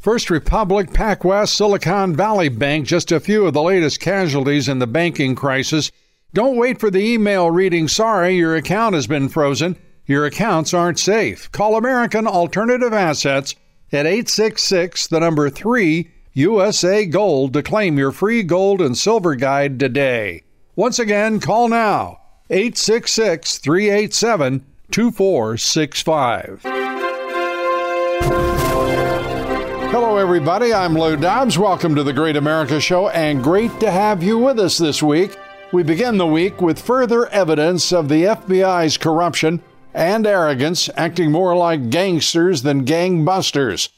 First Republic, PacWest, Silicon Valley Bank, just a few of the latest casualties in the banking crisis. Don't wait for the email reading, sorry, your account has been frozen. Your accounts aren't safe. Call American Alternative Assets at 866, the number 3, USA Gold to claim your free gold and silver guide today. Once again, call now 866 387 2465. Everybody. I'm Lou Dobbs. Welcome to the Great America Show, and great to have you with us this week. We begin the week with further evidence of the FBI's corruption and arrogance, acting more like gangsters than gangbusters.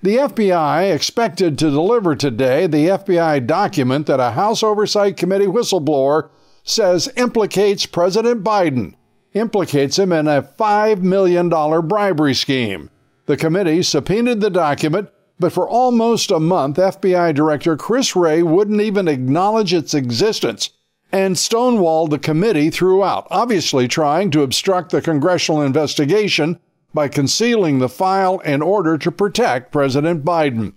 The FBI expected to deliver today the FBI document that a House Oversight Committee whistleblower says implicates President Biden, implicates him in a $5 million bribery scheme. The committee subpoenaed the document but for almost a month, FBI Director Chris Wray wouldn't even acknowledge its existence and stonewalled the committee throughout, obviously trying to obstruct the congressional investigation by concealing the file in order to protect President Biden.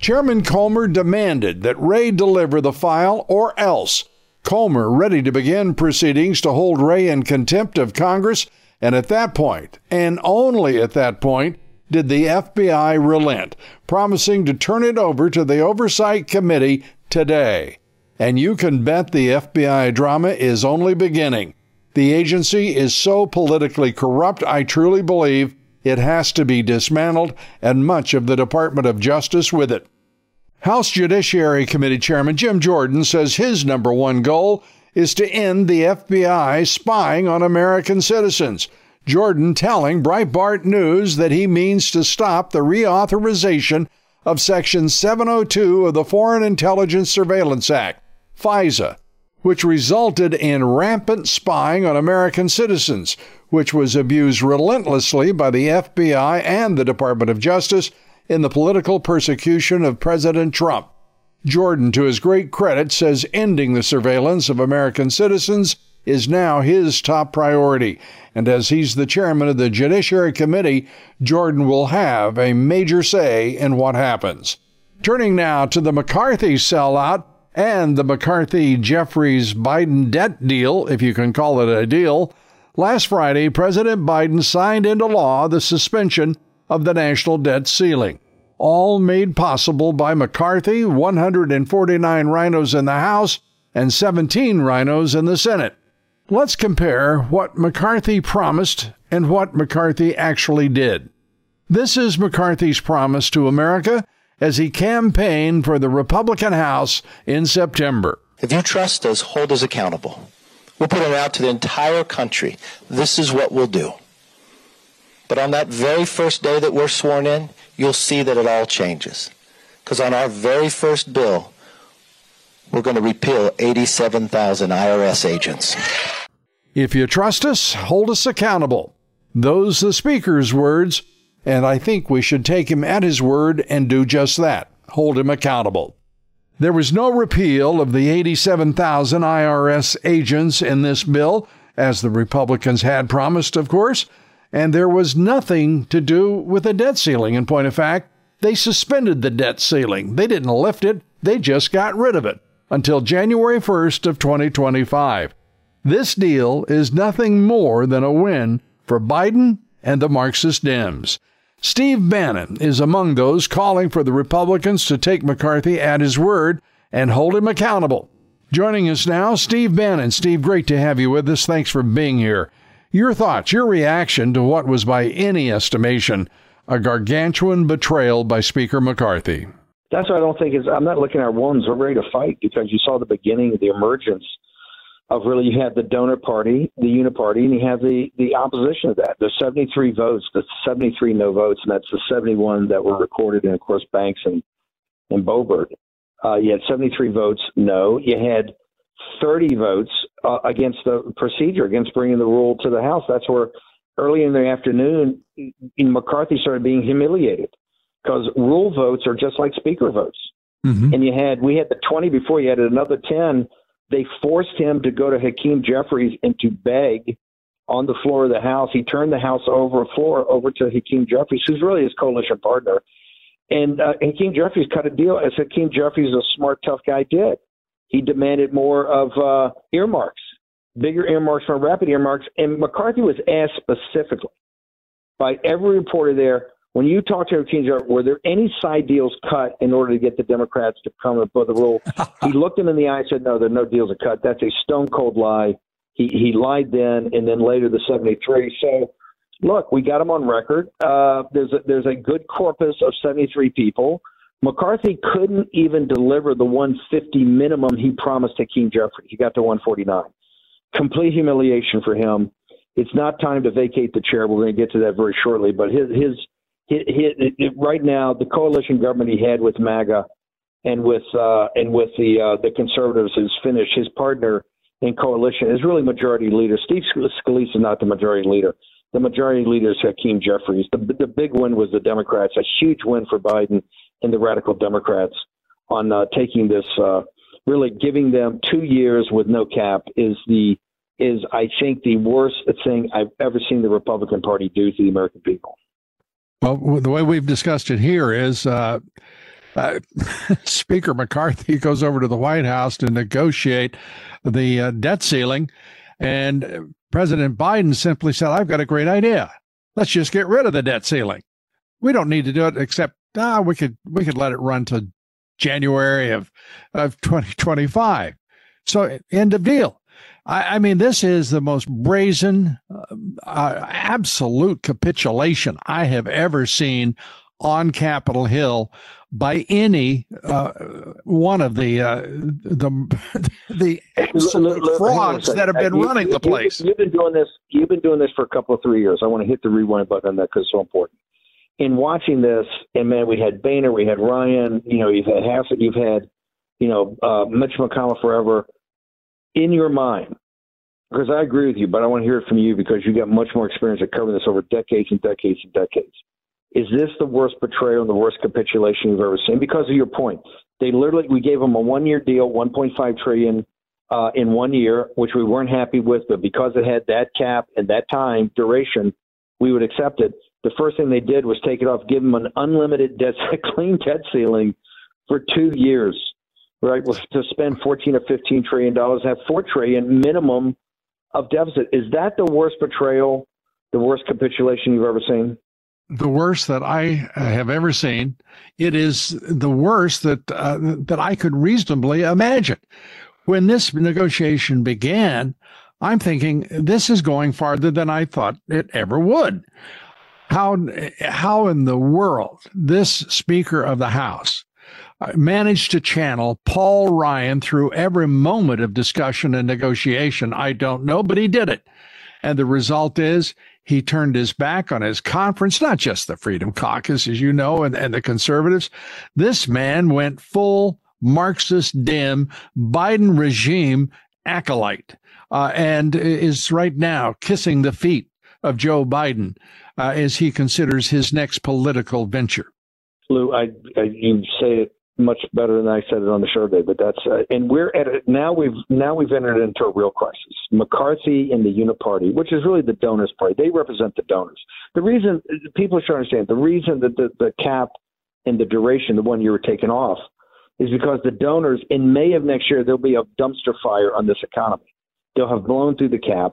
Chairman Comer demanded that Wray deliver the file or else. Comer ready to begin proceedings to hold Wray in contempt of Congress, and at that point, and only at that point, did the FBI relent, promising to turn it over to the Oversight Committee today. And you can bet the FBI drama is only beginning. The agency is so politically corrupt, I truly believe it has to be dismantled, and much of the Department of Justice with it. House Judiciary Committee Chairman Jim Jordan says his number one goal is to end the FBI spying on American citizens. Jordan telling Breitbart News that he means to stop the reauthorization of Section 702 of the Foreign Intelligence Surveillance Act, FISA, which resulted in rampant spying on American citizens, which was abused relentlessly by the FBI and the Department of Justice in the political persecution of President Trump. Jordan, to his great credit, says ending the surveillance of American citizens is now his top priority. And as he's the chairman of the Judiciary Committee, Jordan will have a major say in what happens. Turning now to the McCarthy sellout and the McCarthy Jeffries Biden debt deal, if you can call it a deal. Last Friday, President Biden signed into law the suspension of the national debt ceiling, all made possible by McCarthy, 149 rhinos in the House, and 17 rhinos in the Senate. Let's compare what McCarthy promised and what McCarthy actually did. This is McCarthy's promise to America as he campaigned for the Republican House in September. If you trust us, hold us accountable. We'll put it out to the entire country. This is what we'll do. But on that very first day that we're sworn in, you'll see that it all changes. Because on our very first bill, we're going to repeal 87,000 IRS agents. If you trust us, hold us accountable. Those the speaker's words, and I think we should take him at his word and do just that hold him accountable. There was no repeal of the 87,000 IRS agents in this bill, as the Republicans had promised, of course, and there was nothing to do with the debt ceiling. In point of fact, they suspended the debt ceiling. They didn't lift it, they just got rid of it until January 1st of 2025. This deal is nothing more than a win for Biden and the Marxist Dems. Steve Bannon is among those calling for the Republicans to take McCarthy at his word and hold him accountable. Joining us now, Steve Bannon. Steve, great to have you with us. Thanks for being here. Your thoughts, your reaction to what was, by any estimation, a gargantuan betrayal by Speaker McCarthy. That's what I don't think is. I'm not looking at wounds. We're ready to fight because you saw the beginning of the emergence of really you had the donor party, the uniparty, and you have the the opposition of that. There's 73 votes, the 73 no votes, and that's the 71 that were recorded, and of course banks and in Boebert. Uh, you had 73 votes no. You had 30 votes uh, against the procedure, against bringing the rule to the House. That's where early in the afternoon, McCarthy started being humiliated because rule votes are just like speaker votes. Mm-hmm. And you had we had the 20 before, you had another 10. They forced him to go to Hakeem Jeffries and to beg on the floor of the House. He turned the House over floor over to Hakeem Jeffries, who's really his coalition partner. And uh, Hakeem Jeffries cut a deal, as Hakeem Jeffries, a smart, tough guy, did. He demanded more of uh, earmarks, bigger earmarks, more rapid earmarks. And McCarthy was asked specifically by every reporter there, when you talk to Hakeem Jeffries, were there any side deals cut in order to get the Democrats to come above the rule? he looked him in the eye and said, no, there are no deals are cut. That's a stone cold lie. He, he lied then, and then later the 73. So, look, we got him on record. Uh, there's a, there's a good corpus of 73 people. McCarthy couldn't even deliver the 150 minimum he promised to Hakeem Jeffries. He got to 149. Complete humiliation for him. It's not time to vacate the chair. We're going to get to that very shortly. But his his, his, his right now, the coalition government he had with MAGA and with uh, and with the uh, the conservatives is finished. His partner in coalition is really majority leader. Steve Scalise is not the majority leader. The majority leader is Hakeem Jeffries. The, the big win was the Democrats, a huge win for Biden and the radical Democrats on uh, taking this, uh, really giving them two years with no cap is the is I think the worst thing I've ever seen the Republican Party do to the American people. Well, the way we've discussed it here is uh, uh, Speaker McCarthy goes over to the White House to negotiate the uh, debt ceiling, and President Biden simply said, "I've got a great idea. Let's just get rid of the debt ceiling. We don't need to do it except ah, we could we could let it run to January of of 2025. So end of deal. I, I mean, this is the most brazen, uh, uh, absolute capitulation I have ever seen on Capitol Hill by any uh, one of the uh, the the absolute frauds that have been running the place. You've been doing this. You've been doing this for a couple of three years. I want to hit the rewind button on that because it's so important. In watching this, and man, we had Boehner, we had Ryan. You know, you've had Hastert, you've had, you know, uh, Mitch McConnell forever. In your mind, because I agree with you, but I want to hear it from you because you got much more experience at covering this over decades and decades and decades. Is this the worst betrayal and the worst capitulation you've ever seen? Because of your point, they literally we gave them a one-year deal, 1.5 trillion uh, in one year, which we weren't happy with, but because it had that cap and that time duration, we would accept it. The first thing they did was take it off, give them an unlimited debt, clean debt ceiling for two years, right? Well, to spend 14 or 15 trillion dollars, have four trillion minimum of deficit. Is that the worst betrayal, the worst capitulation you've ever seen? the worst that I have ever seen. It is the worst that uh, that I could reasonably imagine. When this negotiation began, I'm thinking this is going farther than I thought it ever would. How how in the world this Speaker of the House managed to channel Paul Ryan through every moment of discussion and negotiation, I don't know, but he did it. And the result is he turned his back on his conference, not just the Freedom Caucus, as you know, and, and the conservatives. This man went full Marxist Dem Biden regime acolyte uh, and is right now kissing the feet of Joe Biden uh, as he considers his next political venture. Lou, I, I, you say it much better than I said it on the show today. But that's uh, and we're at it now. We've now we've entered into a real crisis. McCarthy and the Uniparty, which is really the donors' party, they represent the donors. The reason people should understand the reason that the, the cap and the duration, the one you were taken off, is because the donors in May of next year there'll be a dumpster fire on this economy. They'll have blown through the cap.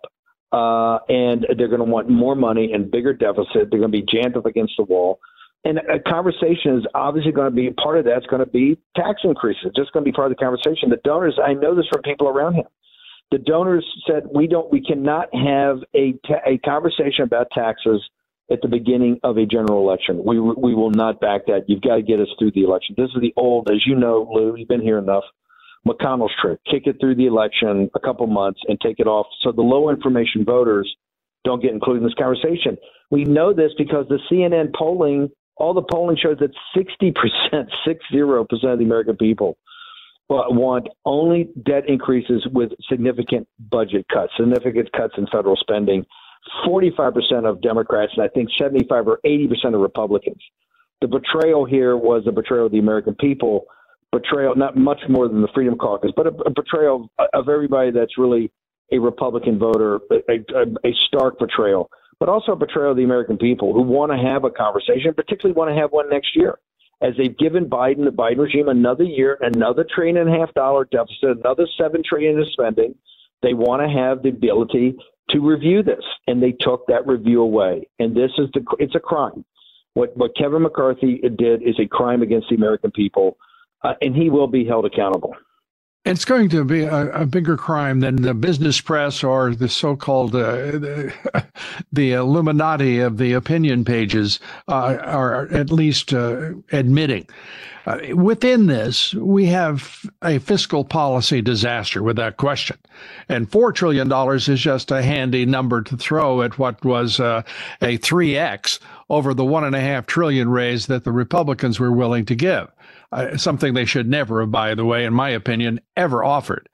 Uh, and they're going to want more money and bigger deficit. They're going to be jammed up against the wall. And a conversation is obviously going to be part of that's going to be tax increases. It's Just going to be part of the conversation. The donors, I know this from people around him. The donors said we don't, we cannot have a ta- a conversation about taxes at the beginning of a general election. We we will not back that. You've got to get us through the election. This is the old, as you know, Lou. You've been here enough. McConnell's trick: kick it through the election a couple months and take it off, so the low information voters don't get included in this conversation. We know this because the CNN polling All the polling shows that 60%, 60% of the American people want only debt increases with significant budget cuts, significant cuts in federal spending. 45% of Democrats, and I think 75 or 80% of Republicans. The betrayal here was a betrayal of the American people, betrayal, not much more than the Freedom Caucus, but a, a betrayal of everybody that's really a Republican voter, a, a, a stark betrayal, but also a betrayal of the American people who want to have a conversation, particularly want to have one next year as they've given Biden, the Biden regime, another year, another trillion and a half dollar deficit, another seven trillion in spending. They want to have the ability to review this, and they took that review away. And this is the it's a crime. What what Kevin McCarthy did is a crime against the American people, uh, and he will be held accountable. It's going to be a, a, bigger crime than the business press or the so-called uh, the, the, Illuminati of the opinion pages uh, are at least uh, admitting. Uh, within this, we have a fiscal policy disaster without question, and four trillion dollars is just a handy number to throw at what was uh, a three x over the one and a half trillion raise that the Republicans were willing to give uh, something they should never have, by the way, in my opinion, ever offered.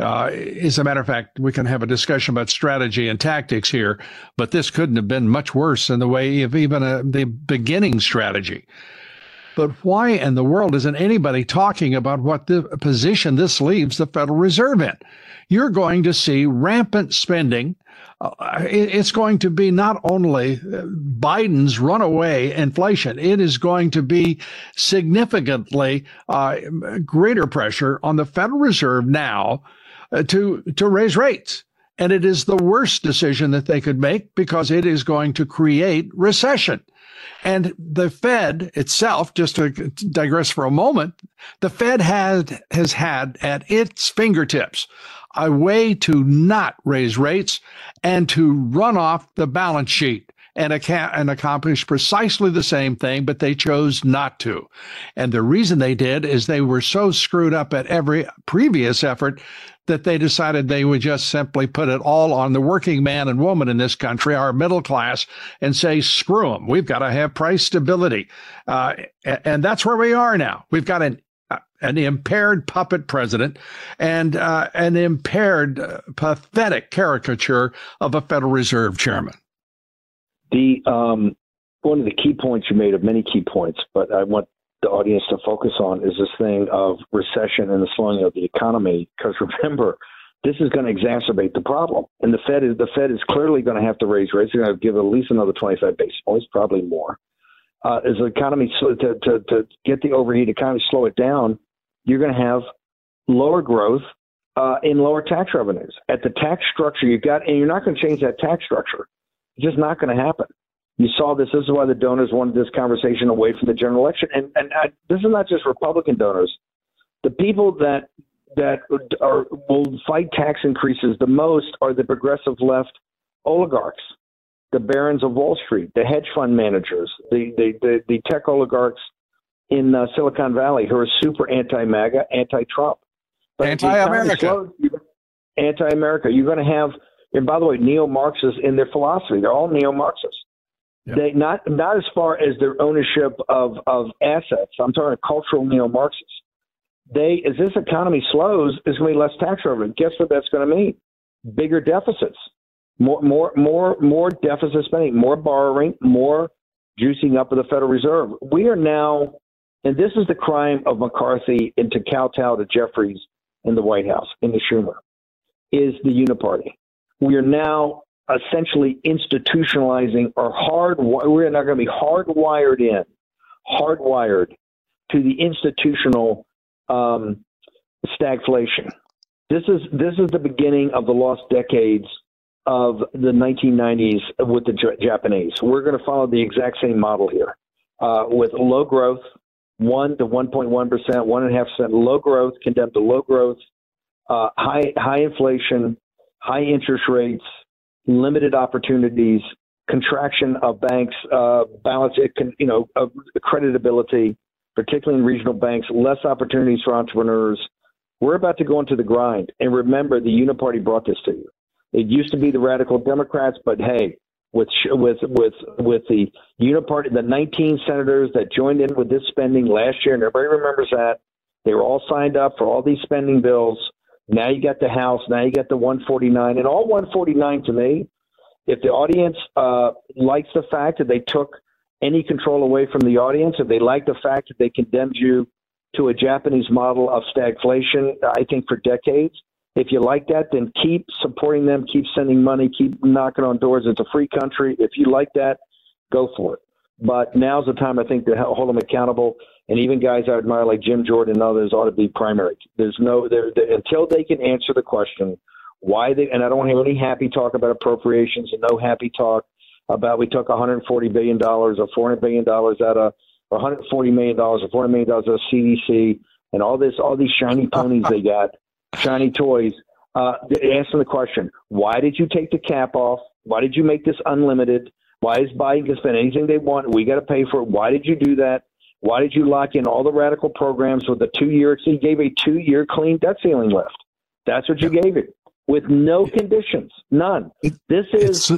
Uh, as a matter of fact, we can have a discussion about strategy and tactics here, but this couldn't have been much worse in the way of even a, the beginning strategy. But why in the world isn't anybody talking about what the position this leaves the Federal Reserve in? You're going to see rampant spending uh, it's going to be not only uh, Biden's runaway inflation, it is going to be significantly uh, greater pressure on the Federal Reserve now uh, to to raise rates. And it is the worst decision that they could make because it is going to create recession. And the Fed itself, just to digress for a moment, the Fed had has had at its fingertips a way to not raise rates and to run off the balance sheet and, and accomplish precisely the same thing, but they chose not to. And the reason they did is they were so screwed up at every previous effort that they decided they would just simply put it all on the working man and woman in this country, our middle class, and say, screw them. We've got to have price stability. Uh, and that's where we are now. We've got an an impaired puppet president and uh, an impaired, uh, pathetic caricature of a Federal Reserve chairman. The um, one of the key points you made, of many key points, but I want the audience to focus on is this thing of recession and the slowing of the economy. Because remember, this is going to exacerbate the problem, and the Fed is the Fed is clearly going to have to raise rates. They're going to give at least another 25 basis points, probably more. Uh, as the economy to, to to get the overheat economy slow it down, you're going to have lower growth uh, in lower tax revenues. At the tax structure you've got, and you're not going to change that tax structure. It's just not going to happen. You saw this. This is why the donors wanted this conversation away from the general election. And, and I, this is not just Republican donors. The people that that are, will fight tax increases the most are the progressive left oligarchs, the barons of Wall Street, the hedge fund managers, the the, the, the tech oligarchs in uh, Silicon Valley who are super anti-MAGA, anti-Trump, anti-America, anti-America. You're going to have, and by the way, neo-Marxists in their philosophy, they're all neo-Marxists. Yep. They not not as far as their ownership of of assets. I'm talking cultural neo-Marxists. They, as this economy slows, there's going to be less tax revenue. Guess what that's going to mean? Bigger deficits, more more more more deficit spending, more borrowing, more juicing up of the Federal Reserve. We are now and this is the crime of McCarthy and to kowtow to Jeffries in the White House, in the Schumer, is the uniparty. We are now essentially institutionalizing or hard, we're not going to be hardwired in, hardwired to the institutional um, stagflation. This is this is the beginning of the lost decades of the 1990s with the Japanese. We're going to follow the exact same model here, uh, with low growth, 1 to 1.1 percent, one and a half percent low growth, condemned to low growth, uh, high high inflation, high interest rates, limited opportunities, contraction of banks, uh, balance, you know, uh, creditability, particularly in regional banks, less opportunities for entrepreneurs. We're about to go into the grind, and remember, the Uniparty brought this to you. It used to be the radical Democrats, but hey, with with with with the uniparty, the 19 senators that joined in with this spending last year, and everybody remembers that they were all signed up for all these spending bills. Now you got the House. Now you got the 149, and all 149 to me. If the audience uh, likes the fact that they took any control away from the audience, if they like the fact that they condemned you to a Japanese model of stagflation, I think for decades, if you like that, then keep supporting them, keep sending money, keep knocking on doors. It's a free country. If you like that, go for it. But now's the time, I think, to hold them accountable. And even guys I admire like Jim Jordan and others ought to be primary. There's no there until they can answer the question why they. And I don't hear any happy talk about appropriations and no happy talk about we took 140 billion dollars or 400 billion dollars out of 140 million dollars or 400 million dollars of CDC and all this all these shiny ponies they got shiny toys, uh, answer the question: Why did you take the cap off? Why did you make this unlimited? Why is Biden can spend anything they want? We got to pay for it. Why did you do that? Why did you lock in all the radical programs with a two-year? So you gave a two-year clean debt ceiling lift. That's what you gave it with no conditions, none. This is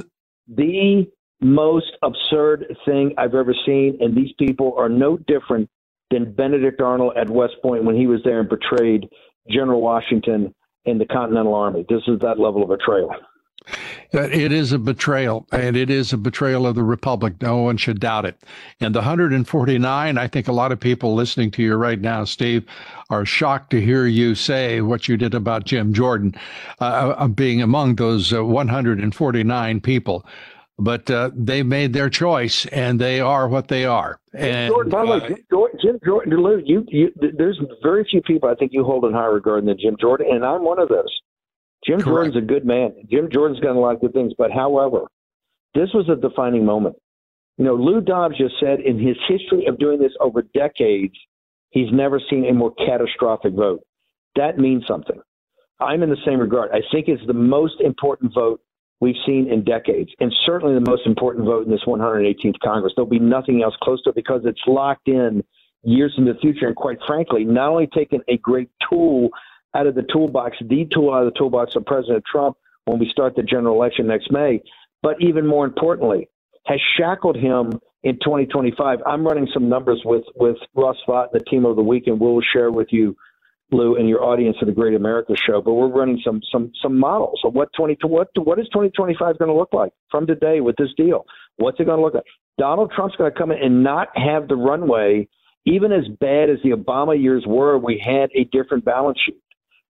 the most absurd thing I've ever seen, and these people are no different than Benedict Arnold at West Point when he was there and betrayed General Washington and the Continental Army. This is that level of betrayal. It is a betrayal, and it is a betrayal of the Republic. No one should doubt it. And the 149, I think a lot of people listening to you right now, Steve, are shocked to hear you say what you did about Jim Jordan uh, uh being among those uh, 149 people but uh, they made their choice and they are what they are. And, Jordan, by the way, Jim Jordan, Jim Jordan, you, you, there's very few people I think you hold in higher regard than Jim Jordan, and I'm one of those. Jim correct. Jordan's a good man. Jim Jordan's done a lot of good things, but however, this was a defining moment. You know, Lou Dobbs just said in his history of doing this over decades, he's never seen a more catastrophic vote. That means something. I'm in the same regard. I think it's the most important vote we've seen in decades, and certainly the most important vote in this 118th Congress. There'll be nothing else close to it because it's locked in years in the future. And quite frankly, not only taking a great tool out of the toolbox, the tool out of the toolbox of President Trump when we start the general election next May, but even more importantly, has shackled him in 2025. I'm running some numbers with with Russ Vought, the team of the week, and we'll share with you Lou, and your audience of the Great America Show. But we're running some some some models of what twenty to what what is twenty twenty five going to look like from today with this deal. What's it going to look like? Donald Trump's going to come in and not have the runway, even as bad as the Obama years were. We had a different balance sheet,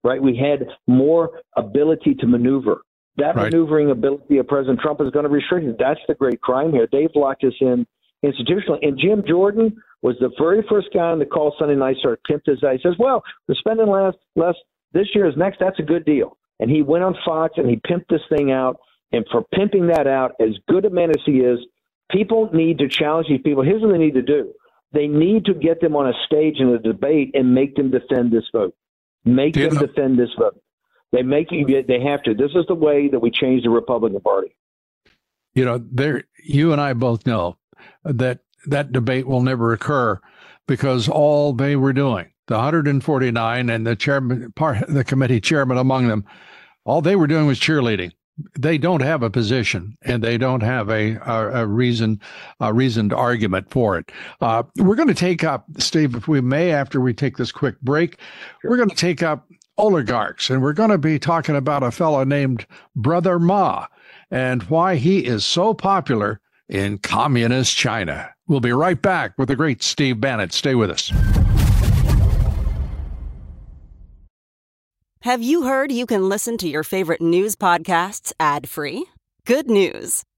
right? We had more ability to maneuver. That right. maneuvering ability of President Trump is going to restrict it. That's the great crime here. They've locked us in institutionally. And Jim Jordan was the very first guy on the call Sunday night started pimped his eye. He says, Well, we're spending less less this year is next, that's a good deal. And he went on Fox and he pimped this thing out. And for pimping that out, as good a man as he is, people need to challenge these people. Here's what they need to do. They need to get them on a stage in a debate and make them defend this vote. Make them know? defend this vote. They make you. they have to. This is the way that we change the Republican Party. You know, there you and I both know that that debate will never occur because all they were doing, the 149 and the chairman, part, the committee chairman among them, all they were doing was cheerleading. They don't have a position and they don't have a, a, a reason, a reasoned argument for it. Uh, we're going to take up, Steve, if we may, after we take this quick break, sure. we're going to take up oligarchs and we're going to be talking about a fellow named Brother Ma and why he is so popular in communist China. We'll be right back with the great Steve Bannon. Stay with us. Have you heard you can listen to your favorite news podcasts ad free? Good news.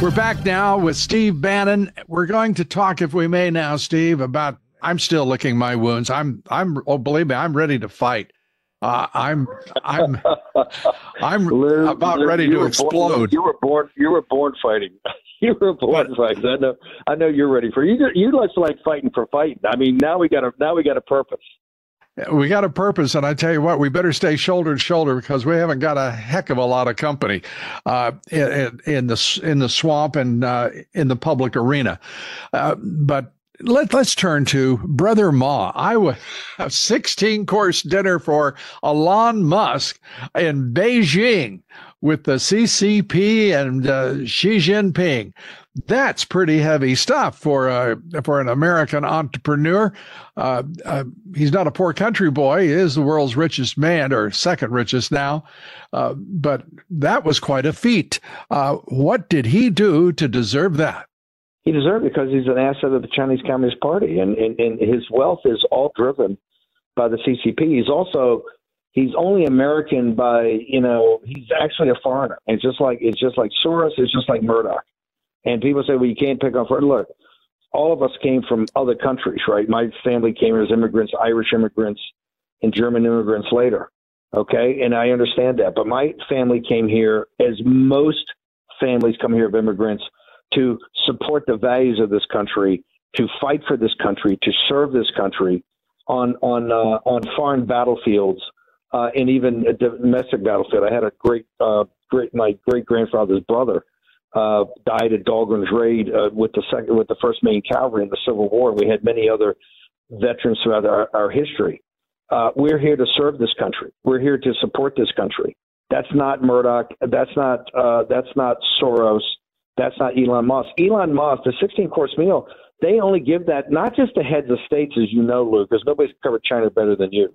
We're back now with Steve Bannon. We're going to talk, if we may, now, Steve, about. I'm still licking my wounds. I'm. I'm. Oh, believe me, I'm ready to fight. Uh, I'm. I'm. I'm Lou, about Lou, ready to explode. Born, you were born. You were born fighting. you were born fighting. I know. I know you're ready for. You. You just like fighting for fighting. I mean, now we got a. Now we got a purpose. We got a purpose, and I tell you what, we better stay shoulder to shoulder because we haven't got a heck of a lot of company uh, in, in the in the swamp and uh, in the public arena. Uh, but let, let's turn to Brother Ma. I was a 16 course dinner for Elon Musk in Beijing with the CCP and uh, Xi Jinping. That's pretty heavy stuff for a for an American entrepreneur. Uh, uh, he's not a poor country boy. He is the world's richest man, or second richest now. Uh, but that was quite a feat. Uh, what did he do to deserve that? He deserved it because he's an asset of the Chinese Communist Party, and, and, and his wealth is all driven by the CCP. He's also he's only American by you know he's actually a foreigner. It's just like it's just like Soros. It's just like Murdoch. And people say, well, you can't pick on foreign. Look, all of us came from other countries, right? My family came as immigrants, Irish immigrants, and German immigrants later. Okay, and I understand that. But my family came here as most families come here of immigrants to support the values of this country, to fight for this country, to serve this country on on uh, on foreign battlefields uh, and even a domestic battlefield. I had a great uh, great my great grandfather's brother uh, died at Dahlgren's raid uh, with the second with the first Maine Cavalry in the Civil War. We had many other veterans throughout our, our history. Uh, we're here to serve this country. We're here to support this country. That's not Murdoch. That's not uh, that's not Soros. That's not Elon Musk. Elon Musk, the 16 course meal, they only give that not just the heads of states, as you know, Luke, because nobody's covered China better than you.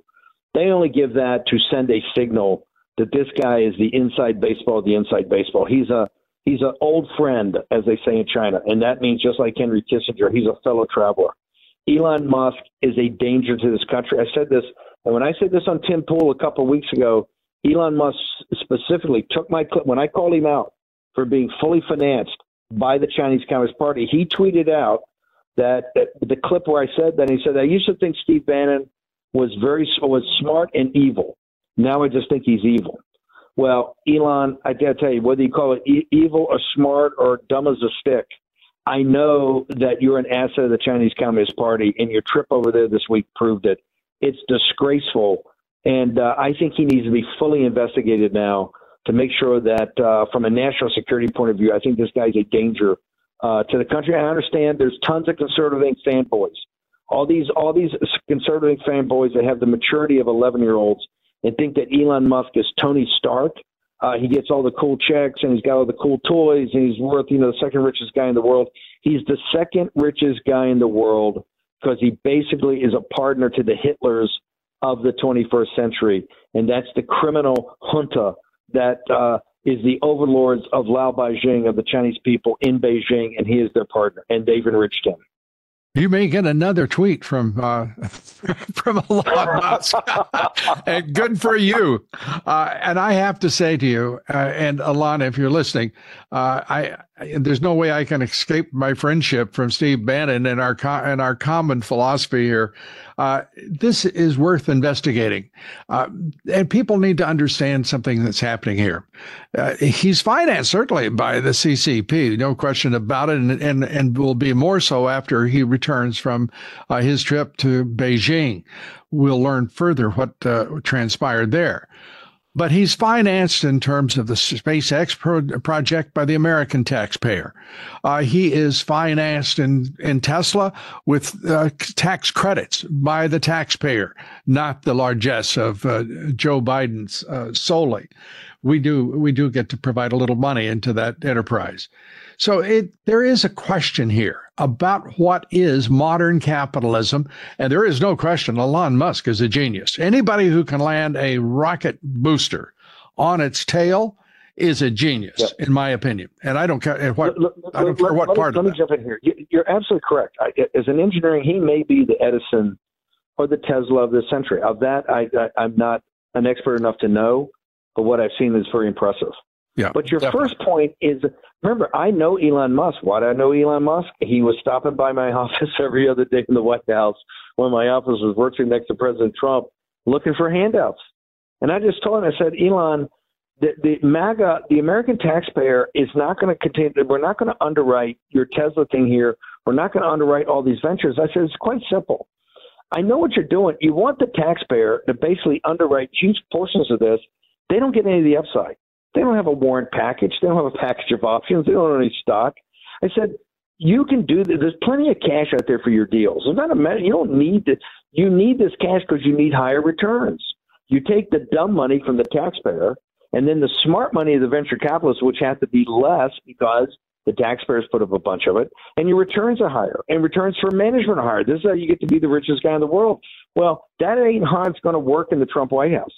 They only give that to send a signal that this guy is the inside baseball, the inside baseball. He's a he's an old friend, as they say in China, and that means just like Henry Kissinger, he's a fellow traveler. Elon Musk is a danger to this country. I said this, and when I said this on Tim Pool a couple of weeks ago, Elon Musk specifically took my clip when I called him out for being fully financed by the Chinese Communist Party. He tweeted out that, that the clip where I said that he said I used to think Steve Bannon was very was smart and evil. Now I just think he's evil. Well, Elon, I gotta tell you, whether you call it e- evil or smart or dumb as a stick, I know that you're an asset of the Chinese Communist Party, and your trip over there this week proved it. It's disgraceful, and uh, I think he needs to be fully investigated now to make sure that, uh, from a national security point of view, I think this guy's a danger uh, to the country. I understand there's tons of conservative fanboys. All these, all these conservative fanboys that have the maturity of 11 year olds and think that Elon Musk is Tony Stark. Uh, he gets all the cool checks and he's got all the cool toys and he's worth, you know, the second richest guy in the world. He's the second richest guy in the world because he basically is a partner to the Hitlers of the 21st century. And that's the criminal junta that uh, is the overlords of laobaixing, of the Chinese people in Beijing, and he is their partner. And they've enriched him. You may get another tweet from uh, from Elon Musk, and good for you. Uh, and I have to say to you, uh, and Elon, if you're listening, uh, I, I, there's no way I can escape my friendship from Steve Bannon and our co- and our common philosophy here. Uh, this is worth investigating, uh, and people need to understand something that's happening here. he's financed certainly by the CCP, no question about it, and and, and will be more so after he returns from his trip to Beijing. We'll learn further what transpired there but he's financed in terms of the SpaceX pro- project by the American taxpayer. Uh, he is financed in, in Tesla with uh, tax credits by the taxpayer, not the largesse of uh, Joe Biden's uh, solely. We do we do get to provide a little money into that enterprise. So it, there is a question here about what is modern capitalism. And there is no question Elon Musk is a genius. Anybody who can land a rocket booster on its tail is a genius, yep. in my opinion. And I don't care what let, let, I don't care what let, part let me jump in here. You're absolutely correct. I, as an engineering, he may be the Edison or the Tesla of this century. Of that, I, I, I'm not an expert enough to know, but what I've seen is very impressive. Yeah, but your definitely. first point is remember, I know Elon Musk. Why do I know Elon Musk? He was stopping by my office every other day in the White House when my office was virtually next to President Trump looking for handouts. And I just told him, I said, Elon, the, the MAGA, the American taxpayer is not going to contain, we're not going to underwrite your Tesla thing here. We're not going to underwrite all these ventures. I said, it's quite simple. I know what you're doing. You want the taxpayer to basically underwrite huge portions of this. They don't get any of the upside. They don't have a warrant package. They don't have a package of options. They don't have any stock. I said, you can do this. There's plenty of cash out there for your deals. It's not a matter. You don't need to. You need this cash because you need higher returns. You take the dumb money from the taxpayer, and then the smart money of the venture capitalists, which has to be less because the taxpayers put up a bunch of it, and your returns are higher, and returns for management are higher. This is how you get to be the richest guy in the world. Well, that ain't how it's going to work in the Trump White House.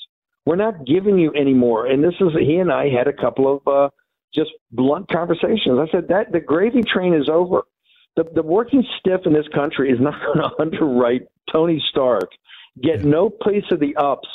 We're not giving you any more. And this is he and I had a couple of uh, just blunt conversations. I said that the gravy train is over. The, the working stiff in this country is not going to underwrite Tony Stark, get no place of the ups,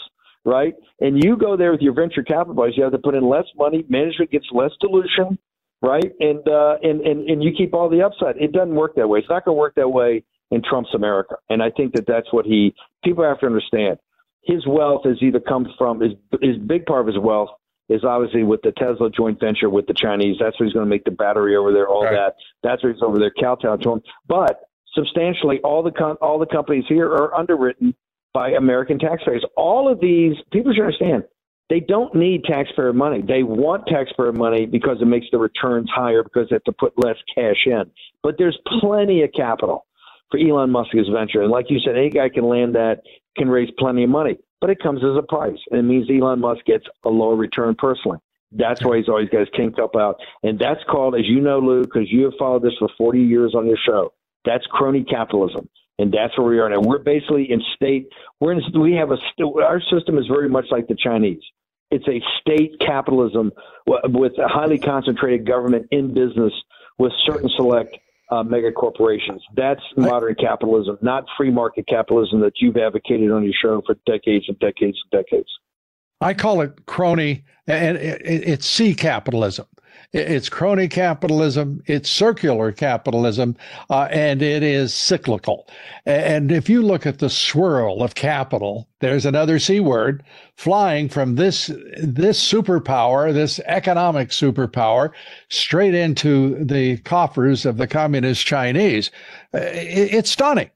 right? And you go there with your venture capital boys, you have to put in less money, management gets less dilution, right? And uh, and and and you keep all the upside. It doesn't work that way. It's not going to work that way in Trump's America. And I think that that's what he people have to understand. His wealth has either come from his his big part of his wealth is obviously with the Tesla joint venture with the Chinese. That's where he's going to make the battery over there, all right. that. That's where he's over there, kowtow to him. But substantially, all the com- all the companies here are underwritten by American taxpayers. All of these people should understand they don't need taxpayer money. They want taxpayer money because it makes the returns higher because they have to put less cash in. But there's plenty of capital for Elon Musk's venture. And like you said, any guy can land that, can raise plenty of money but it comes as a price. And it means Elon Musk gets a lower return personally. That's why he's always got his king cup out. And that's called, as you know, Lou, because you have followed this for 40 years on your show, that's crony capitalism. And that's where we are now. We're basically in state, we're in, we have a, our system is very much like the Chinese. It's a state capitalism with a highly concentrated government in business with certain select uh, mega corporations. That's modern capitalism, not free market capitalism that you've advocated on your show for decades and decades and decades. I call it crony, and it's C capitalism. It's crony capitalism, it's circular capitalism, uh, and it is cyclical. And if you look at the swirl of capital, there's another C word flying from this this superpower, this economic superpower, straight into the coffers of the communist Chinese. Uh, it's stunning.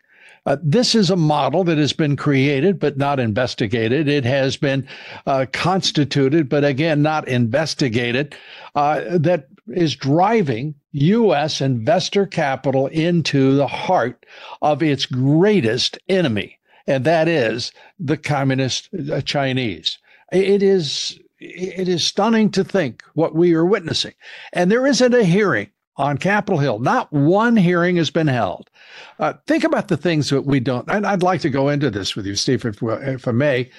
Uh, this is a model that has been created but not investigated. It has been uh, constituted, but again, not investigated, uh, that is driving U.S. investor capital into the heart of its greatest enemy, and that is the communist uh, Chinese. It is it is stunning to think what we are witnessing. And there isn't a hearing on Capitol Hill. Not one hearing has been held. Uh, think about the things that we don't. And I'd like to go into this with you, Steve, if, if I may.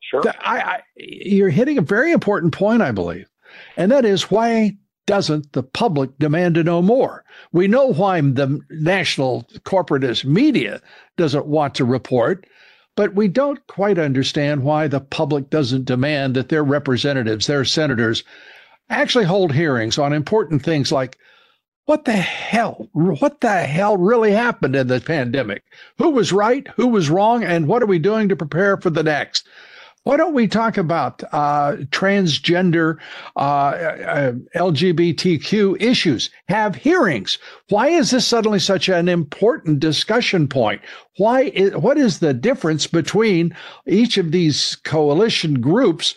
Sure. I, I, you're hitting a very important point, I believe, and that is why doesn't the public demand to know more? We know why the national corporatist media doesn't want to report, but we don't quite understand why the public doesn't demand that their representatives, their senators, actually hold hearings on important things like what the hell? What the hell really happened in the pandemic? Who was right? Who was wrong? And what are we doing to prepare for the next? Why don't we talk about uh, transgender, uh, uh, LGBTQ issues? Have hearings. Why is this suddenly such an important discussion point? Why? Is, what is the difference between each of these coalition groups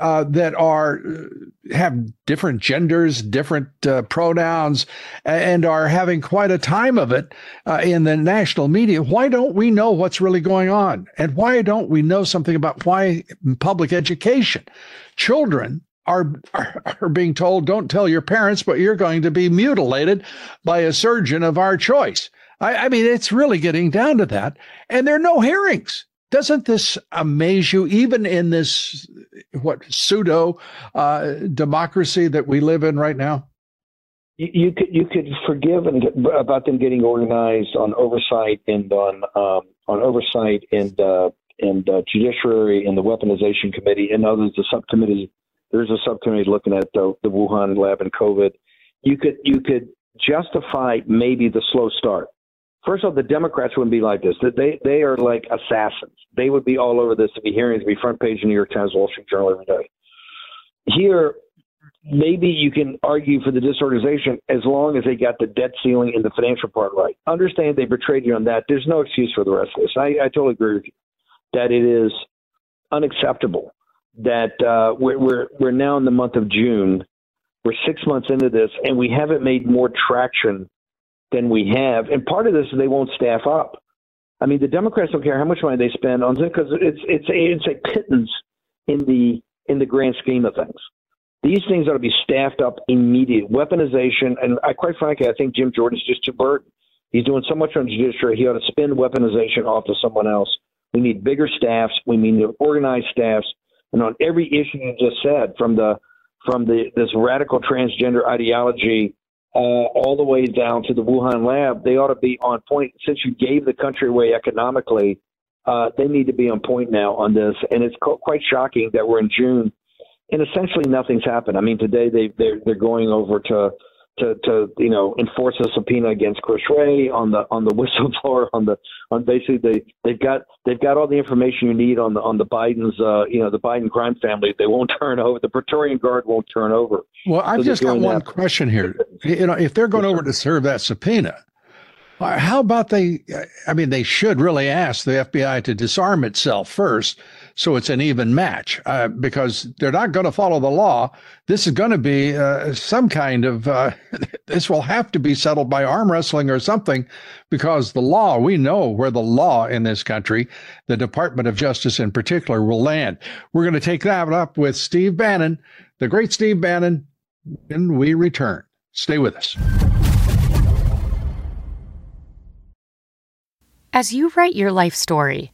uh, that are uh, have different genders, different uh, pronouns, and are having quite a time of it uh, in the national media. Why don't we know what's really going on? And why don't we know something about why public education? Children are, are, being told, don't tell your parents, but you're going to be mutilated by a surgeon of our choice. I, I mean, it's really getting down to that. And there are no hearings. Doesn't this amaze you, even in this what pseudo uh, democracy that we live in right now? You, could you could forgive and about them getting organized on oversight and on um, on oversight and uh, and uh, judiciary and the weaponization committee and others the subcommittees. There's a subcommittee looking at the, the Wuhan lab and COVID. You could you could justify maybe the slow start. First of all, the Democrats wouldn't be like this. They they are like assassins. They would be all over this. To be hearings, to be front page of New York Times, Wall Street Journal every day. Here, maybe you can argue for the disorganization as long as they got the debt ceiling and the financial part right. Understand they betrayed you on that. There's no excuse for the rest of this. I, I totally agree with you that it is unacceptable that uh, we're, we're we're now in the month of June. We're six months into this, and we haven't made more traction than we have. And part of this is they won't staff up. I mean, the Democrats don't care how much money they spend on it because it's it's a, it's a pittance in the in the grand scheme of things. These things ought to be staffed up immediate Weaponization, and I quite frankly, I think Jim Jordan's just too burdened. He's doing so much on judiciary. He ought to spin weaponization off to someone else. We need bigger staffs. We need organized staffs. And on every issue you just said, from the from the this radical transgender ideology uh, all the way down to the Wuhan lab, they ought to be on point. Since you gave the country away economically, uh, they need to be on point now on this. And it's co- quite shocking that we're in June and essentially nothing's happened. I mean, today they they're they're going over to to to you know enforce a subpoena against Chris Wray on the on the whistleblower on the on basically they they've got they've got all the information you need on the on the Biden's uh you know the Biden crime family. They won't turn over. The Praetorian Guard won't turn over. Well, I've so just got one question here. You know, if they're going over to serve that subpoena, uh, how about they? I mean, they should really ask the FBI to disarm itself first so it's an even match uh, because they're not going to follow the law. This is going to be uh, some kind of, uh, this will have to be settled by arm wrestling or something because the law, we know where the law in this country, the Department of Justice in particular, will land. We're going to take that up with Steve Bannon, the great Steve Bannon, when we return. Stay with us. As you write your life story,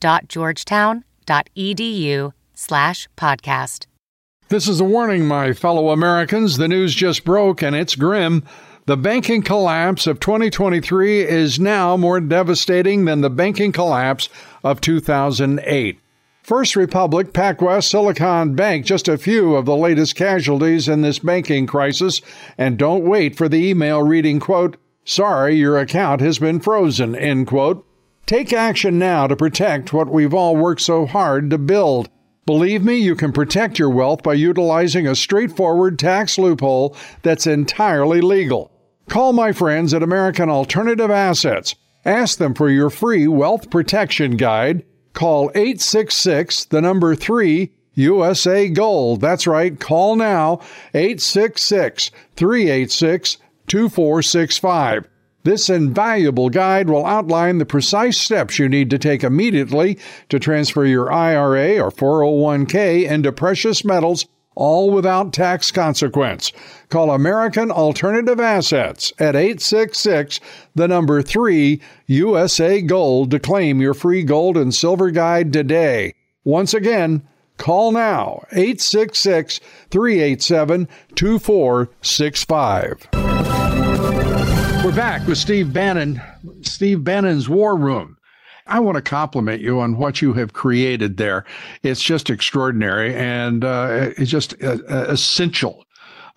www.georgetown.edu slash podcast. This is a warning, my fellow Americans. The news just broke and it's grim. The banking collapse of 2023 is now more devastating than the banking collapse of 2008. First Republic, PacWest, Silicon Bank, just a few of the latest casualties in this banking crisis. And don't wait for the email reading, quote, sorry, your account has been frozen, end quote. Take action now to protect what we've all worked so hard to build. Believe me, you can protect your wealth by utilizing a straightforward tax loophole that's entirely legal. Call my friends at American Alternative Assets. Ask them for your free wealth protection guide. Call 866 the number 3 USA Gold. That's right, call now 866 386 2465. This invaluable guide will outline the precise steps you need to take immediately to transfer your IRA or 401k into precious metals, all without tax consequence. Call American Alternative Assets at 866 the number 3 USA Gold to claim your free gold and silver guide today. Once again, call now 866 387 2465. We're back with Steve Bannon, Steve Bannon's War Room. I want to compliment you on what you have created there. It's just extraordinary and uh, it's just uh, uh essential.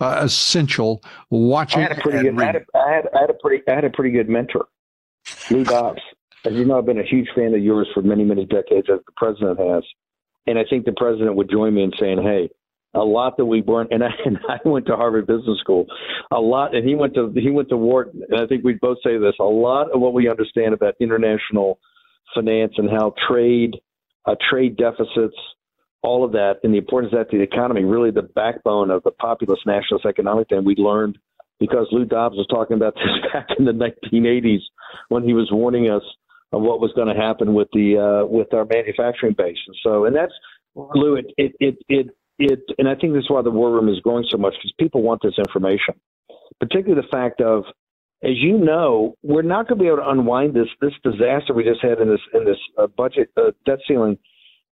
Uh, essential watching. I had, a pretty good, I, had a, I, had, I had a pretty I had a pretty good mentor, Lou Dobbs. As you know, I've been a huge fan of yours for many many decades, as the president has, and I think the president would join me in saying, "Hey, a lot that we weren't and I, and I went to Harvard Business School a lot and he went to he went to Wharton and I think we both say this a lot of what we understand about international finance and how trade uh, trade deficits, all of that, and the importance of that to the economy, really the backbone of the populist nationalist economic thing we learned because Lou Dobbs was talking about this back in the 1980s when he was warning us of what was going to happen with the uh, with our manufacturing base. And so, and that's Lou. It it it it, it and I think this is why the war room is growing so much because people want this information, particularly the fact of as you know, we're not going to be able to unwind this this disaster we just had in this in this uh, budget uh, debt ceiling.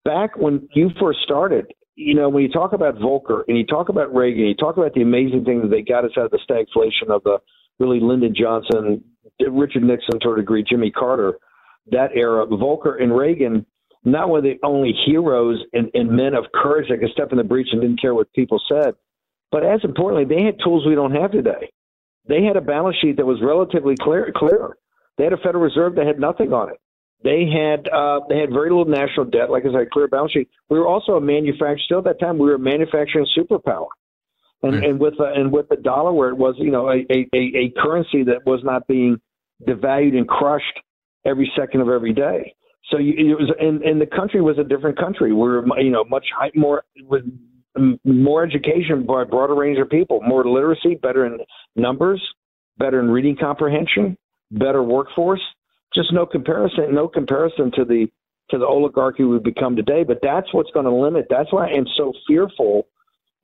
Back when you first started, you know, when you talk about Volcker and you talk about Reagan, you talk about the amazing things that they got us out of the stagflation of the really Lyndon Johnson, Richard Nixon to a degree, Jimmy Carter, that era. Volcker and Reagan, not were the only heroes and, and men of courage that could step in the breach and didn't care what people said, but as importantly, they had tools we don't have today. They had a balance sheet that was relatively clear. clear. They had a Federal Reserve that had nothing on it. They had uh, they had very little national debt, like I said, clear balance sheet. We were also a manufacturer. Still at that time, we were a manufacturing superpower, and mm. and with uh, and with the dollar where it was, you know, a, a a currency that was not being devalued and crushed every second of every day. So you, it was, and, and the country was a different country. We were, you know, much high, more with more education by a broader range of people, more literacy, better in numbers, better in reading comprehension, better workforce. Just no comparison, no comparison to the to the oligarchy we've become today. But that's what's going to limit. That's why I am so fearful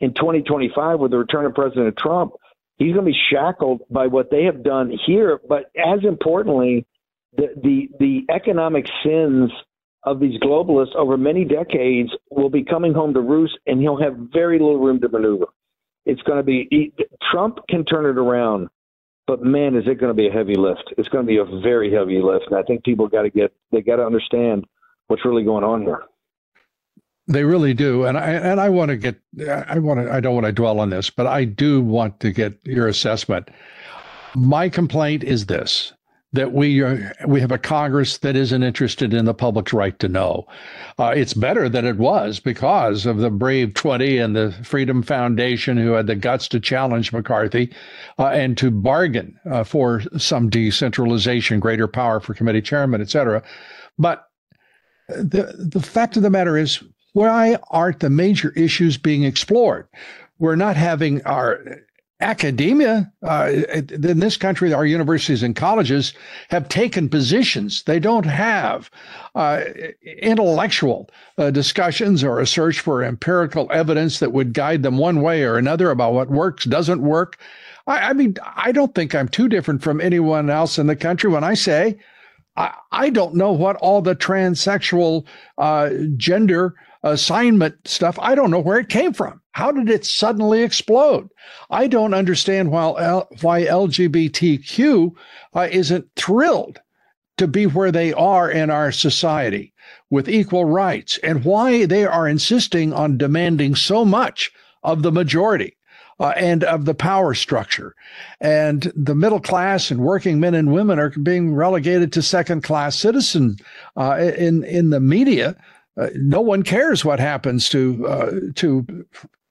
in 2025 with the return of President Trump. He's going to be shackled by what they have done here, but as importantly, the the, the economic sins of these globalists over many decades will be coming home to roost, and he'll have very little room to maneuver. It's going to be he, Trump can turn it around, but man, is it going to be a heavy lift? It's going to be a very heavy lift, and I think people got to get they got to understand what's really going on here. They really do, and I and I want to get I want to I don't want to dwell on this, but I do want to get your assessment. My complaint is this: that we are, we have a Congress that isn't interested in the public's right to know. Uh, it's better than it was because of the brave 20 and the Freedom Foundation who had the guts to challenge McCarthy uh, and to bargain uh, for some decentralization, greater power for committee chairman, et cetera. But the, the fact of the matter is, why aren't the major issues being explored? We're not having our academia uh, in this country, our universities and colleges have taken positions. They don't have uh, intellectual uh, discussions or a search for empirical evidence that would guide them one way or another about what works, doesn't work. I, I mean, I don't think I'm too different from anyone else in the country when I say I, I don't know what all the transsexual uh, gender assignment stuff, I don't know where it came from. How did it suddenly explode? I don't understand why, why LGBTQ uh, isn't thrilled to be where they are in our society with equal rights and why they are insisting on demanding so much of the majority. Uh, and of the power structure. And the middle class and working men and women are being relegated to second class citizen uh, in, in the media uh, no one cares what happens to uh, to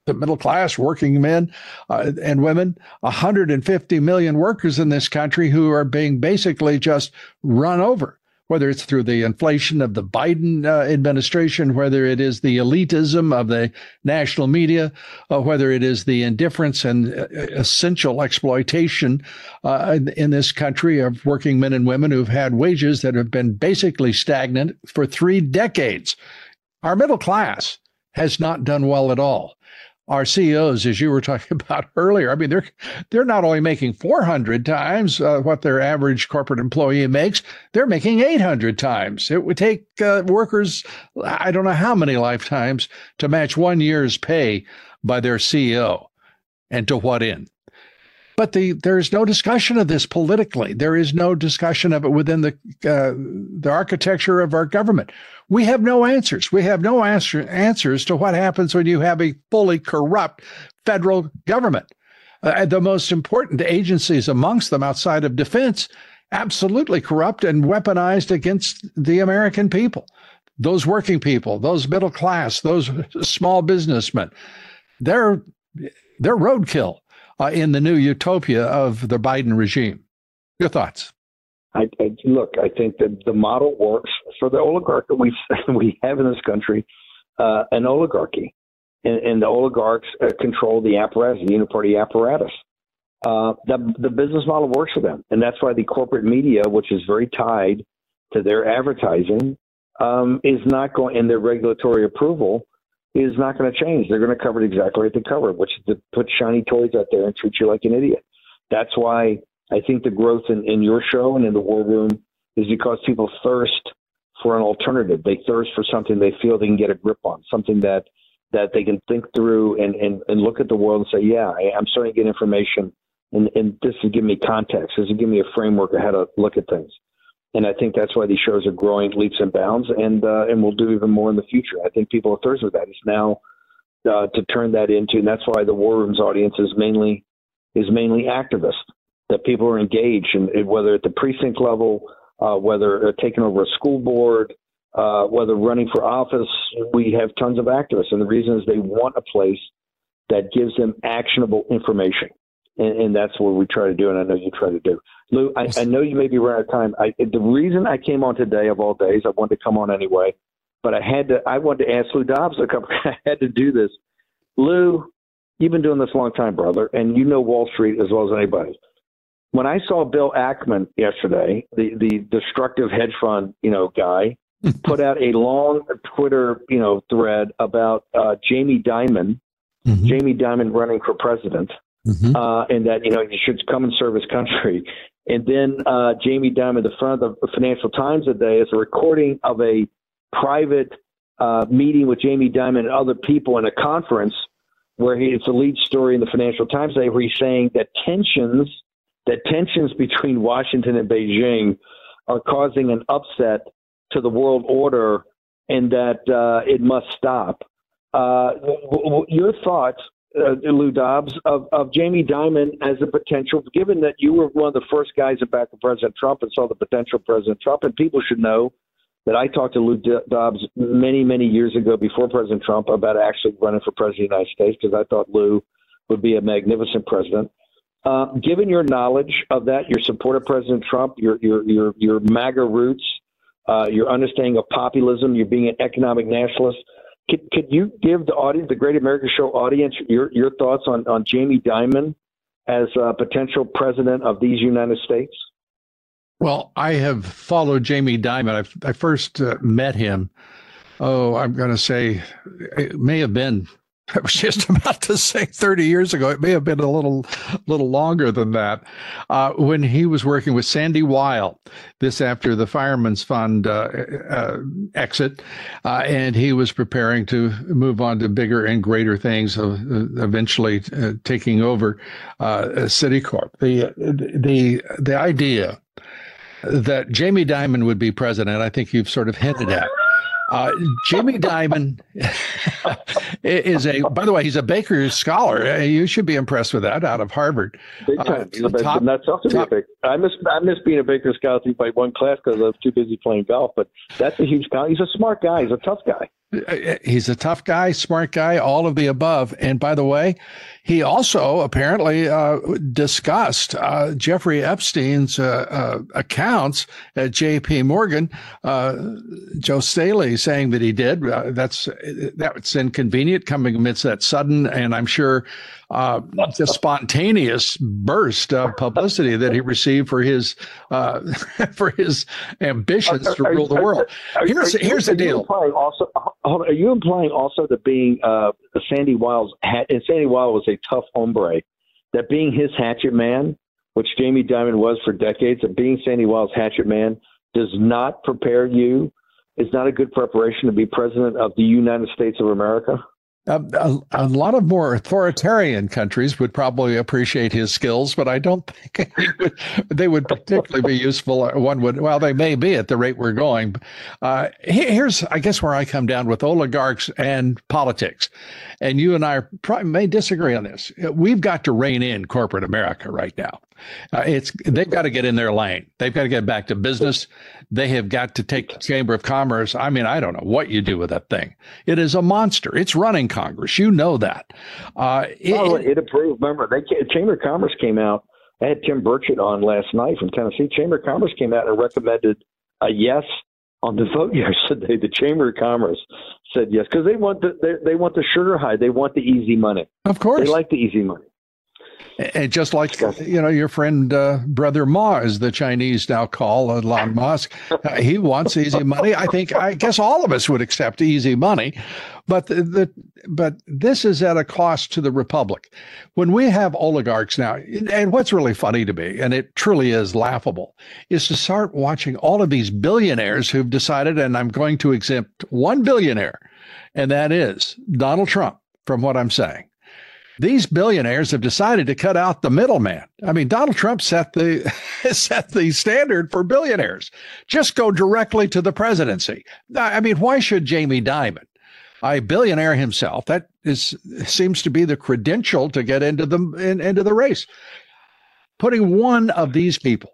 middle class working men uh, and women 150 million workers in this country who are being basically just run over whether it's through the inflation of the Biden uh, administration, whether it is the elitism of the national media, uh, whether it is the indifference and uh, essential exploitation uh, in, in, this country of working men and women who've had wages that have been basically stagnant for three decades. Our middle class has not done well at all our CEOs, as you were talking about earlier, I mean, they're they're not only making 400 times uh, what their average corporate employee makes, they're making 800 times. It would take uh, workers, I don't know how many lifetimes, to match one year's pay by their CEO, and to what end? But the, there is no discussion of this politically. There is no discussion of it within the uh, the architecture of our government. We have no answers. We have no answer, answers to what happens when you have a fully corrupt federal government. Uh, the most important agencies amongst them outside of defense absolutely corrupt and weaponized against the American people, those working people, those middle class, those small businessmen. They're they're roadkill uh, in the new utopia of the Biden regime. Your thoughts? I, I look. I think that the model works for the oligarch that we we have in this country, uh, an oligarchy, and, and the oligarchs uh, control the apparatus, the uniparty apparatus. Uh, the the business model works for them, and that's why the corporate media, which is very tied to their advertising, um, is not going, in their regulatory approval is not going to change. They're going to cover it exactly like they cover which is to put shiny toys out there and treat you like an idiot. That's why I think the growth in, in your show and in the war room is because people thirst for an alternative. They thirst for something they feel they can get a grip on, something that that they can think through and, and, and look at the world and say, yeah, I, I'm starting to get information, and, and this is giving me context. This is giving me a framework of how to look at things. And I think that's why these shows are growing leaps and bounds, and uh, and we'll do even more in the future. I think people are thirsty for that. It's now uh, to turn that into, and that's why the War Room's audience is mainly is mainly activists that people are engaged in, whether at the precinct level, uh, whether taking over a school board, uh, whether running for office. We have tons of activists, and the reason is they want a place that gives them actionable information, and, and that's what we try to do. And I know you try to do. Lou, I, I know you may be running out of time. I, the reason I came on today, of all days, I wanted to come on anyway, but I had to. I wanted to ask Lou Dobbs a couple. I had to do this. Lou, you've been doing this a long time, brother, and you know Wall Street as well as anybody when I saw Bill Ackman yesterday, the the destructive hedge fund, you know, guy, put out a long Twitter, you know, thread about uh, Jamie Dimon, mm-hmm. Jamie Dimon running for president, mm-hmm. uh, and that you know he should come and serve his country. And then uh, Jamie Dimon, the front of the Financial Times today, is a recording of a private uh, meeting with Jamie Dimon and other people in a conference where he, it's a lead story in the Financial Times today where he's saying that tensions that tensions between Washington and Beijing are causing an upset to the world order and that uh, it must stop. Uh, w- w- your thoughts, uh, Lou Dobbs, of, of Jamie Dimon as a potential, given that you were one of the first guys to back President Trump and saw the potential President Trump, and people should know that I talked to Lou Dobbs many, many years ago before President Trump about actually running for President of the United States because I thought Lou would be a magnificent president. Uh, given your knowledge of that, your support of President Trump, your your your your MAGA roots, uh, your understanding of populism, you being an economic nationalist, could, could you give the audience, the Great American Show audience, your your thoughts on on Jamie Dimon as a potential president of these United States? Well, I have followed Jamie Dimon. I, I first uh, met him. Oh, I'm going to say it may have been I was just about to say 30 years ago. It may have been a little, little longer than that. Uh, when he was working with Sandy Weill, this after the Fireman's Fund uh, uh, exit, uh, and he was preparing to move on to bigger and greater things, uh, eventually uh, taking over Citicorp. The the the idea that Jamie Dimon would be president, I think you've sort of hinted at. Uh, Jamie Dimon is a, by the way, he's a Baker scholar. Uh, you should be impressed with that out of Harvard. Big uh, time. Uh, top, that's also top, I miss I miss being a Baker scholar by one class because I was too busy playing golf. But that's a huge. Guy. He's a smart guy. He's a tough guy. Uh, he's a tough guy, smart guy, all of the above. And by the way, he also apparently uh, discussed uh, Jeffrey Epstein's uh, uh accounts at J.P. Morgan. Uh, Jes Staley saying that he did. that's that's inconvenient coming amidst that sudden and I'm sure just spontaneous burst of publicity that he received for his for his ambitions to rule the world. Here's here's the deal. Also, are you implying also that being Sandy Weill's and Sandy Weill was a tough hombre. That being his hatchet man, which Jamie Dimon was for decades, that being Sandy Weill's hatchet man does not prepare you, is not a good preparation to be president of the United States of America? A, a, lot of more authoritarian countries would probably appreciate his skills, but I don't think would, they would particularly be useful. One would, well, they may be at the rate we're going. Uh, here's, I guess, where I come down with oligarchs and politics. And you and I probably may disagree on this. We've got to rein in corporate America right now. Uh, it's they've got to get in their lane. They've got to get back to business. They have got to take the Chamber of Commerce. I mean, I don't know what you do with that thing. It is a monster. It's running Congress. You know that. Uh, it, oh, it approved. Remember, they Chamber of Commerce came out I had Tim Burchett on last night from Tennessee. Chamber of Commerce came out and recommended a yes on the vote yesterday. The Chamber of Commerce said yes because they want the they, they want the sugar high. They want the easy money. Of course, they like the easy money. And just like you know, your friend uh, brother Ma, as the Chinese now call Elon Musk, uh, he wants easy money. I think I guess all of us would accept easy money, but the, the but this is at a cost to the republic. When we have oligarchs now, and what's really funny to me, and it truly is laughable, is to start watching all of these billionaires who've decided, and I'm going to exempt one billionaire, and that is Donald Trump. From what I'm saying these billionaires have decided to cut out the middleman. I mean, Donald Trump set the set the standard for billionaires. Just go directly to the presidency. I mean, why should Jamie Dimon, a billionaire himself, that is seems to be the credential to get into the in, into the race, putting one of these people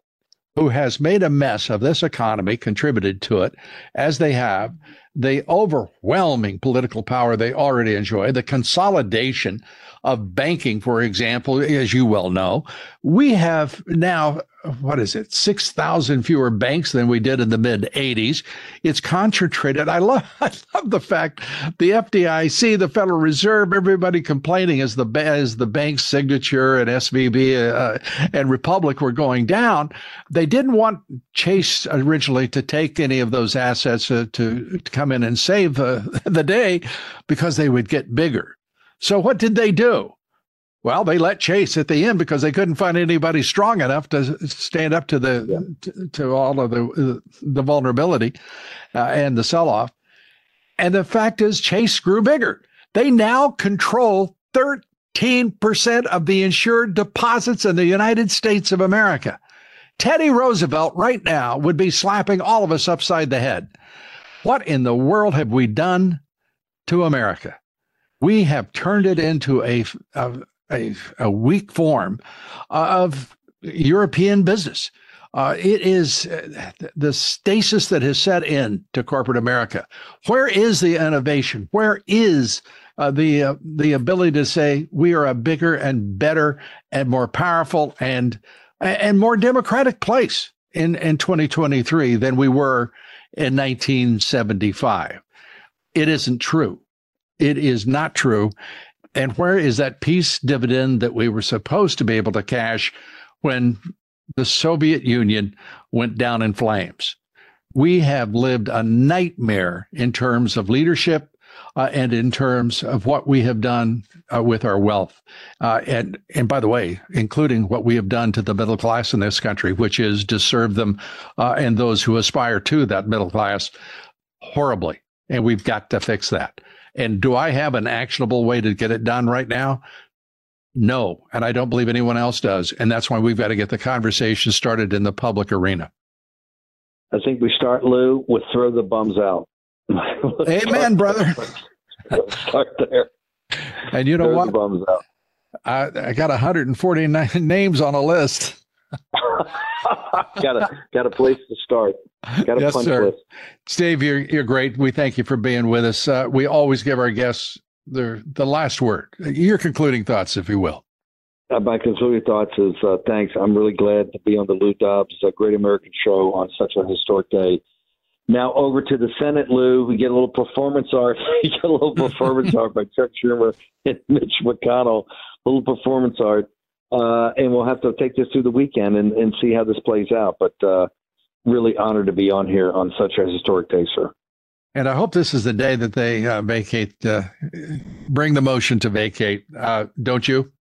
who has made a mess of this economy, contributed to it, as they have, the overwhelming political power they already enjoy, the consolidation of banking, for example, as you well know, we have now, what is it, 6,000 fewer banks than we did in the mid 80s. It's concentrated. I love, I love the fact the FDIC, the Federal Reserve, everybody complaining as the, as the bank's signature and SVB uh, and Republic were going down. They didn't want Chase originally to take any of those assets uh, to, to come in and save uh, the day because they would get bigger. So what did they do? Well, they let Chase at the end because they couldn't find anybody strong enough to stand up to the yeah. to, to, all of the the vulnerability uh, and the sell off. And the fact is, Chase grew bigger. They now control 13% of the insured deposits in the United States of America. Teddy Roosevelt right now would be slapping all of us upside the head. What in the world have we done to America? We have turned it into a, a, a, a weak form of European business. Uh, it is uh, the stasis that has set in to corporate America. Where is the innovation? Where is uh, the uh, the ability to say we are a bigger and better and more powerful and and more democratic place in in 2023 than we were in 1975? It isn't true. It is not true. And where is that peace dividend that we were supposed to be able to cash when the Soviet Union went down in flames? We have lived a nightmare in terms of leadership uh, and in terms of what we have done uh, with our wealth. Uh, and, and by the way, including what we have done to the middle class in this country, which is to serve them uh, and those who aspire to that middle class horribly. And we've got to fix that. And do I have an actionable way to get it done right now? No. And I don't believe anyone else does. And that's why we've got to get the conversation started in the public arena. I think we start, Lou, with throw the bums out. Amen, brother. start there. And you know throw what? bums out. I, I got 149 names on a list. Got a got a place to start. Got a yes, punch sir. list. Steve, you're you're great. We thank you for being with us. Uh, we always give our guests the the last word. Your concluding thoughts, if you will. Uh, my concluding thoughts is uh, thanks. I'm really glad to be on the Lou Dobbs uh, Great American Show on such a historic day. Now over to the Senate, Lou. We get a little performance art. we get a little performance art by Chuck Schumer and Mitch McConnell. A little performance art uh, and we'll have to take this through the weekend and, and see how this plays out. But uh, really honored to be on here on such a historic day, sir. And I hope this is the day that they uh, vacate, uh, bring the motion to vacate. Uh, don't you?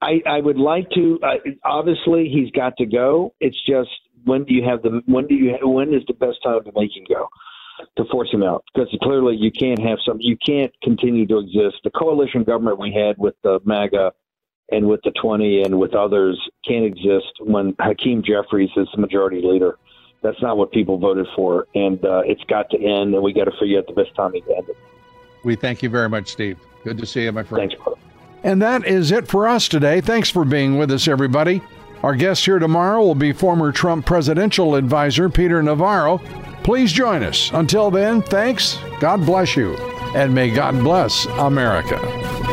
I, I would like to. Uh, obviously, he's got to go. It's just when do you have the when do you when is the best time to make him go to force him out? Because clearly you can't have some. You can't continue to exist. The coalition government we had with the MAGA and with the 20 and with others can't exist when Hakeem Jeffries is the majority leader. That's not what people voted for, and uh, it's got to end, and we got to figure out the best time to end it. We thank you very much, Steve. Good to see you, my friend. Thanks, brother. And that is it for us today. Thanks for being with us, everybody. Our guest here tomorrow will be former Trump presidential advisor Peter Navarro. Please join us. Until then, thanks, God bless you, and may God bless America.